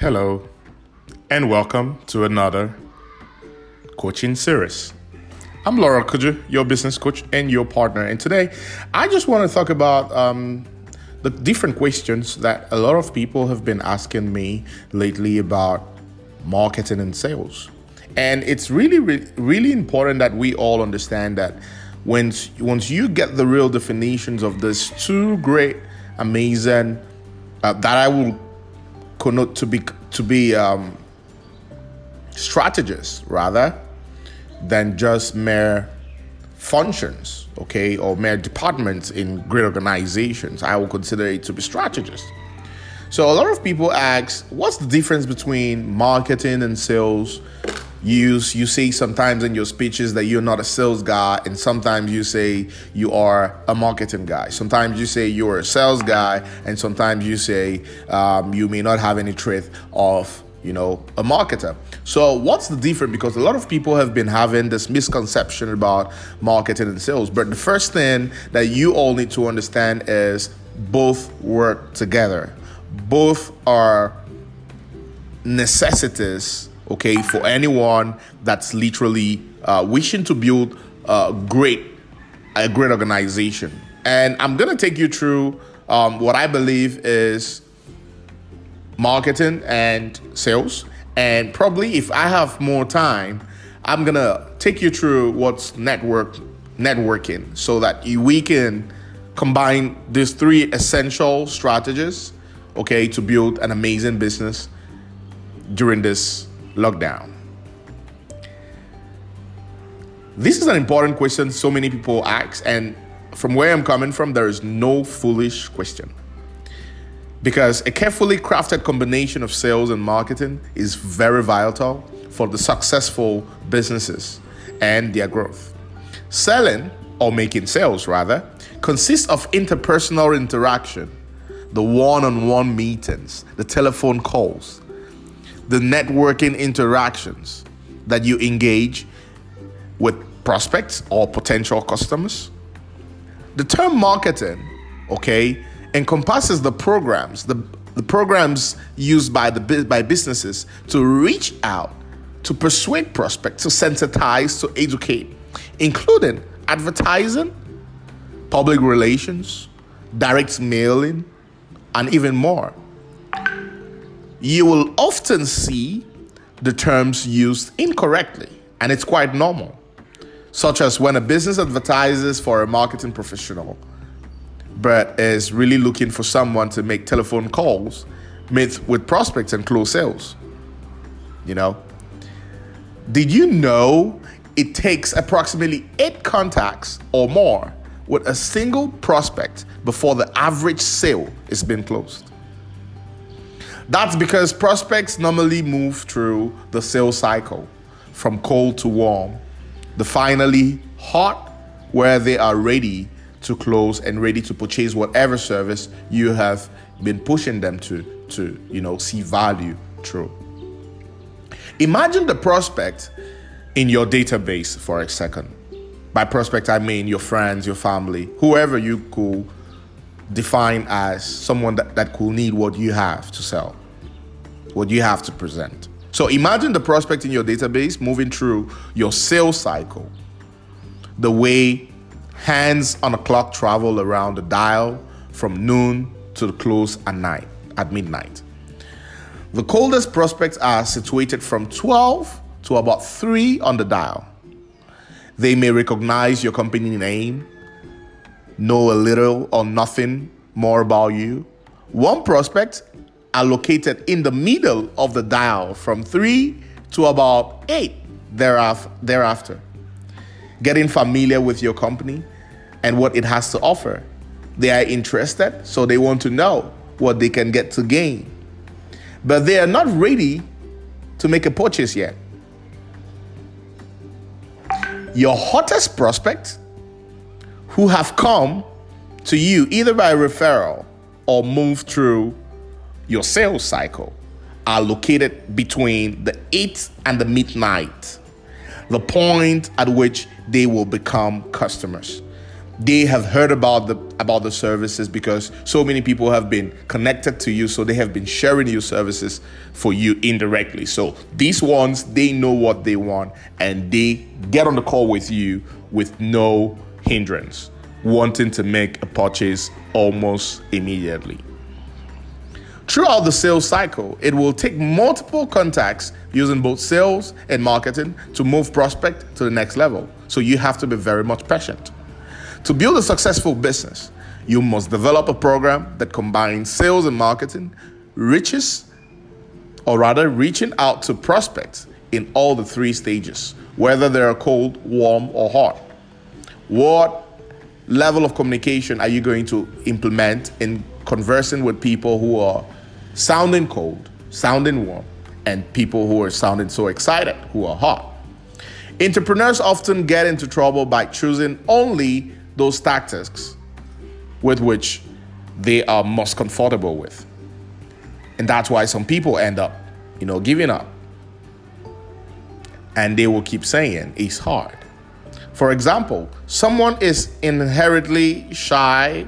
Hello, and welcome to another coaching series. I'm Laura Kuju, your business coach and your partner. And today, I just want to talk about um, the different questions that a lot of people have been asking me lately about marketing and sales. And it's really, really, important that we all understand that once, once you get the real definitions of these two great, amazing, uh, that I will connote to be to be um, strategists rather than just mere functions, okay, or mere departments in great organizations. I will consider it to be strategists. So a lot of people ask, what's the difference between marketing and sales? You you say sometimes in your speeches that you're not a sales guy, and sometimes you say you are a marketing guy. Sometimes you say you're a sales guy, and sometimes you say um, you may not have any trait of you know a marketer. So what's the difference? Because a lot of people have been having this misconception about marketing and sales. But the first thing that you all need to understand is both work together. Both are necessities okay, for anyone that's literally uh, wishing to build a great, a great organization. And I'm gonna take you through um, what I believe is marketing and sales. And probably if I have more time, I'm gonna take you through what's network networking so that we can combine these three essential strategies, okay, to build an amazing business during this lockdown? This is an important question so many people ask, and from where I'm coming from, there is no foolish question. Because a carefully crafted combination of sales and marketing is very vital for the successful businesses and their growth. Selling, or making sales rather, consists of interpersonal interaction, the one on one meetings, the telephone calls, the networking interactions that you engage with prospects or potential customers. The term marketing, okay, encompasses the programs, the, the programs used by the by businesses to reach out, to persuade prospects, to sensitize, to educate, including advertising, public relations, direct mailing, and even more you will often see the terms used incorrectly, and it's quite normal. Such as when a business advertises for a marketing professional, but is really looking for someone to make telephone calls, meet with prospects, and close sales. You know? Did you know it takes approximately eight contacts or more with a single prospect before the average sale is being closed? That's because prospects normally move through the sales cycle from cold to warm, the finally hot, where they are ready to close and ready to purchase whatever service you have been pushing them to to you know see value through. Imagine the prospect in your database for a second. By prospect, I mean your friends, your family, whoever you could define as someone that, that could need what you have to sell, what you have to present. So imagine the prospect in your database moving through your sales cycle, the way hands on a clock travel around the dial from noon to the close at night, at midnight. The coldest prospects are situated from 12 to about 3 on the dial. They may recognize your company name, know a little or nothing more about you. One prospect are located in the middle of the dial from 3 to about 8 thereafter. Getting familiar with your company and what it has to offer. They are interested, so they want to know what they can get to gain. But they are not ready to make a purchase yet. Your hottest prospects who have come to you either by referral or moved through your sales cycle are located between the 8th and the midnight, the point at which they will become customers. they have heard about the about the services because so many people have been connected to you so they have been sharing your services for you indirectly so these ones they know what they want and they get on the call with you with no hindrance wanting to make a purchase almost immediately Throughout the sales cycle, it will take multiple contacts using both sales and marketing to move prospect to the next level. So you have to be very much patient. To build a successful business, you must develop a program that combines sales and marketing, reaches, or rather, reaching out to prospects in all the three stages, whether they are cold, warm, or hot. What level of communication are you going to implement in conversing with people who are sounding cold, sounding warm, and people who are sounding so excited, who are hot? Entrepreneurs often get into trouble by choosing only those tactics with which they are most comfortable with. And that's why some people end up, you know, giving up. And they will keep saying it's hard. For example, someone is inherently shy,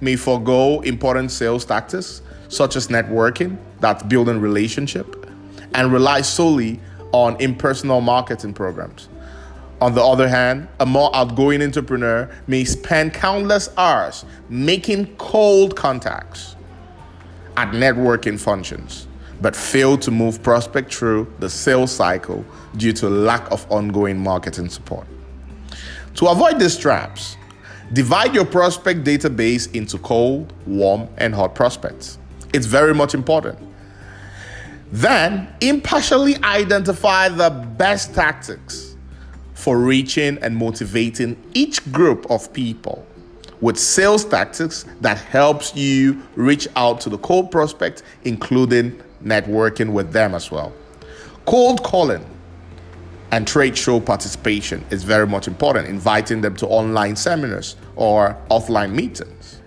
may forego important sales tactics such as networking, that's building relationship, and rely solely on impersonal marketing programs. On the other hand, a more outgoing entrepreneur may spend countless hours making cold contacts at networking functions, but fail to move prospect through the sales cycle due to lack of ongoing marketing support. To avoid these traps, divide your prospect database into cold, warm, and hot prospects. It's very much important. Then, impartially identify the best tactics for reaching and motivating each group of people with sales tactics that helps you reach out to the cold prospect, including networking with them as well. Cold calling and trade show participation is very much important, inviting them to online seminars or offline meetings.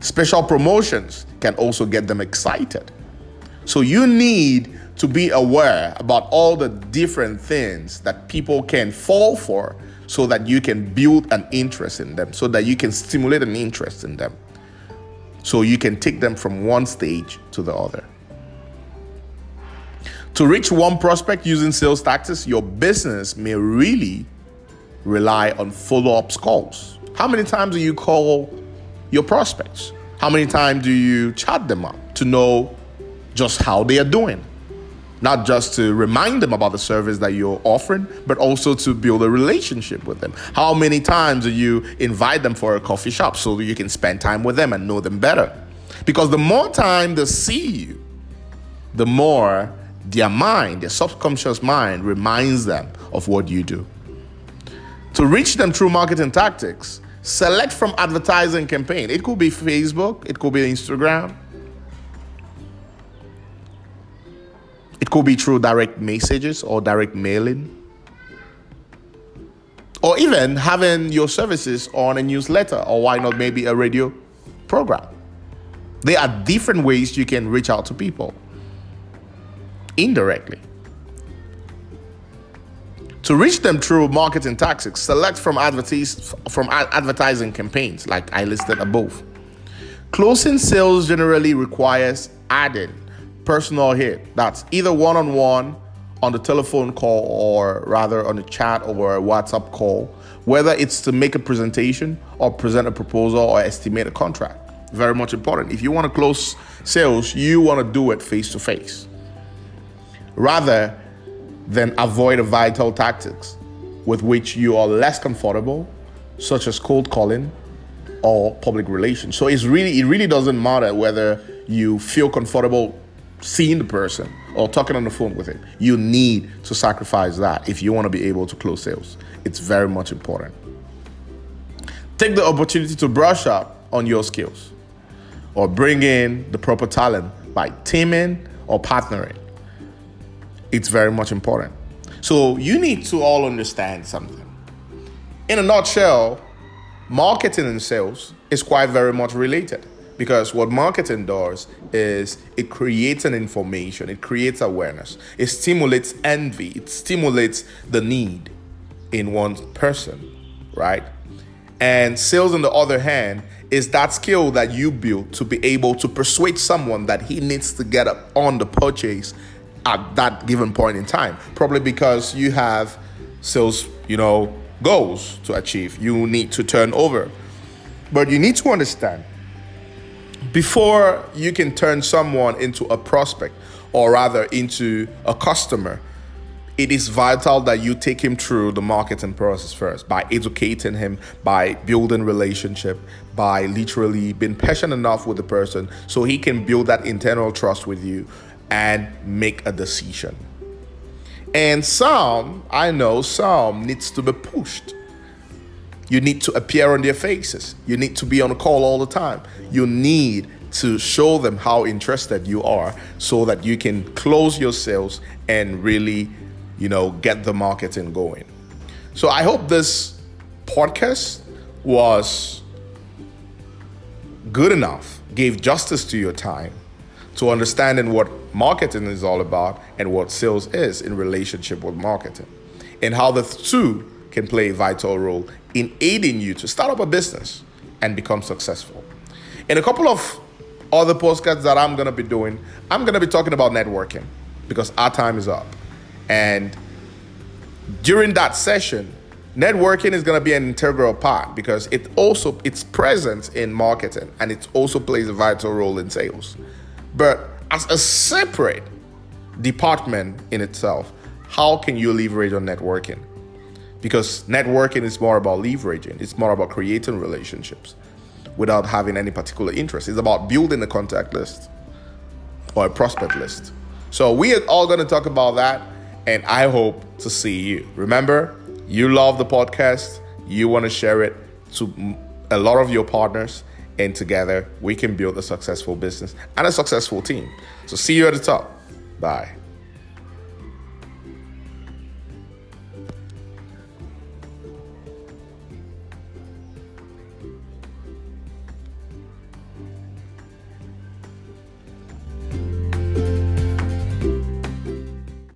Special promotions can also get them excited. So you need to be aware about all the different things that people can fall for so that you can build an interest in them, so that you can stimulate an interest in them, so you can take them from one stage to the other. To reach one prospect using sales tactics, your business may really rely on follow up calls. How many times do you call your prospects? How many times do you chat them up to know just how they are doing? not just to remind them about the service that you're offering, but also to build a relationship with them. How many times do you invite them for a coffee shop so you can spend time with them and know them better? Because the more time they see you, the more their mind, their subconscious mind, reminds them of what you do. To reach them through marketing tactics, select from advertising campaign. It could be Facebook, it could be Instagram, It could be through direct messages or direct mailing. Or even having your services on a newsletter, or why not maybe a radio program. There are different ways you can reach out to people indirectly. To reach them through marketing tactics, select from, advertise, from advertising campaigns like I listed above. Closing sales generally requires adding personal hit. That's either one on one on the telephone call or rather on a chat or a WhatsApp call, whether it's to make a presentation or present a proposal or estimate a contract. Very much important. If you want to close sales, you want to do it face to face rather than avoid vital tactics with which you are less comfortable, such as cold calling or public relations. So it's really it really doesn't matter whether you feel comfortable seeing the person or talking on the phone with him. You need to sacrifice that if you want to be able to close sales. It's very much important. Take the opportunity to brush up on your skills or bring in the proper talent by teaming or partnering. It's very much important. So you need to all understand something. In a nutshell, marketing and sales is quite very much related. Because what marketing does is it creates an information, it creates awareness, it stimulates envy, it stimulates the need in one person, right? And sales, on the other hand, is that skill that you build to be able to persuade someone that he needs to get up on the purchase at that given point in time. Probably because you have sales, you know, goals to achieve. You need to turn over. But you need to understand before you can turn someone into a prospect or rather into a customer, it is vital that you take him through the marketing process first by educating him, by building relationship, by literally being passionate enough with the person so he can build that internal trust with you and make a decision. And some, I know some needs to be pushed. You need to appear on their faces. You need to be on call all the time. You need to show them how interested you are so that you can close your sales and really you know, get the marketing going. So I hope this podcast was good enough, gave justice to your time to understanding what marketing is all about and what sales is in relationship with marketing and how the two can play a vital role in aiding you to start up a business and become successful. In a couple of other podcasts that I'm going to be doing, I'm going to be talking about networking because our time is up. And during that session, networking is going to be an integral part because it also its presence in marketing and it also plays a vital role in sales. But as a separate department in itself, how can you leverage on networking? Because networking is more about leveraging, it's more about creating relationships without having any particular interest. It's about building a contact list or a prospect list. So we are all going to talk about that and I hope to see you. Remember, you love the podcast, you want to share it to a lot of your partners, and together we can build a successful business and a successful team. So, see you at the top. Bye.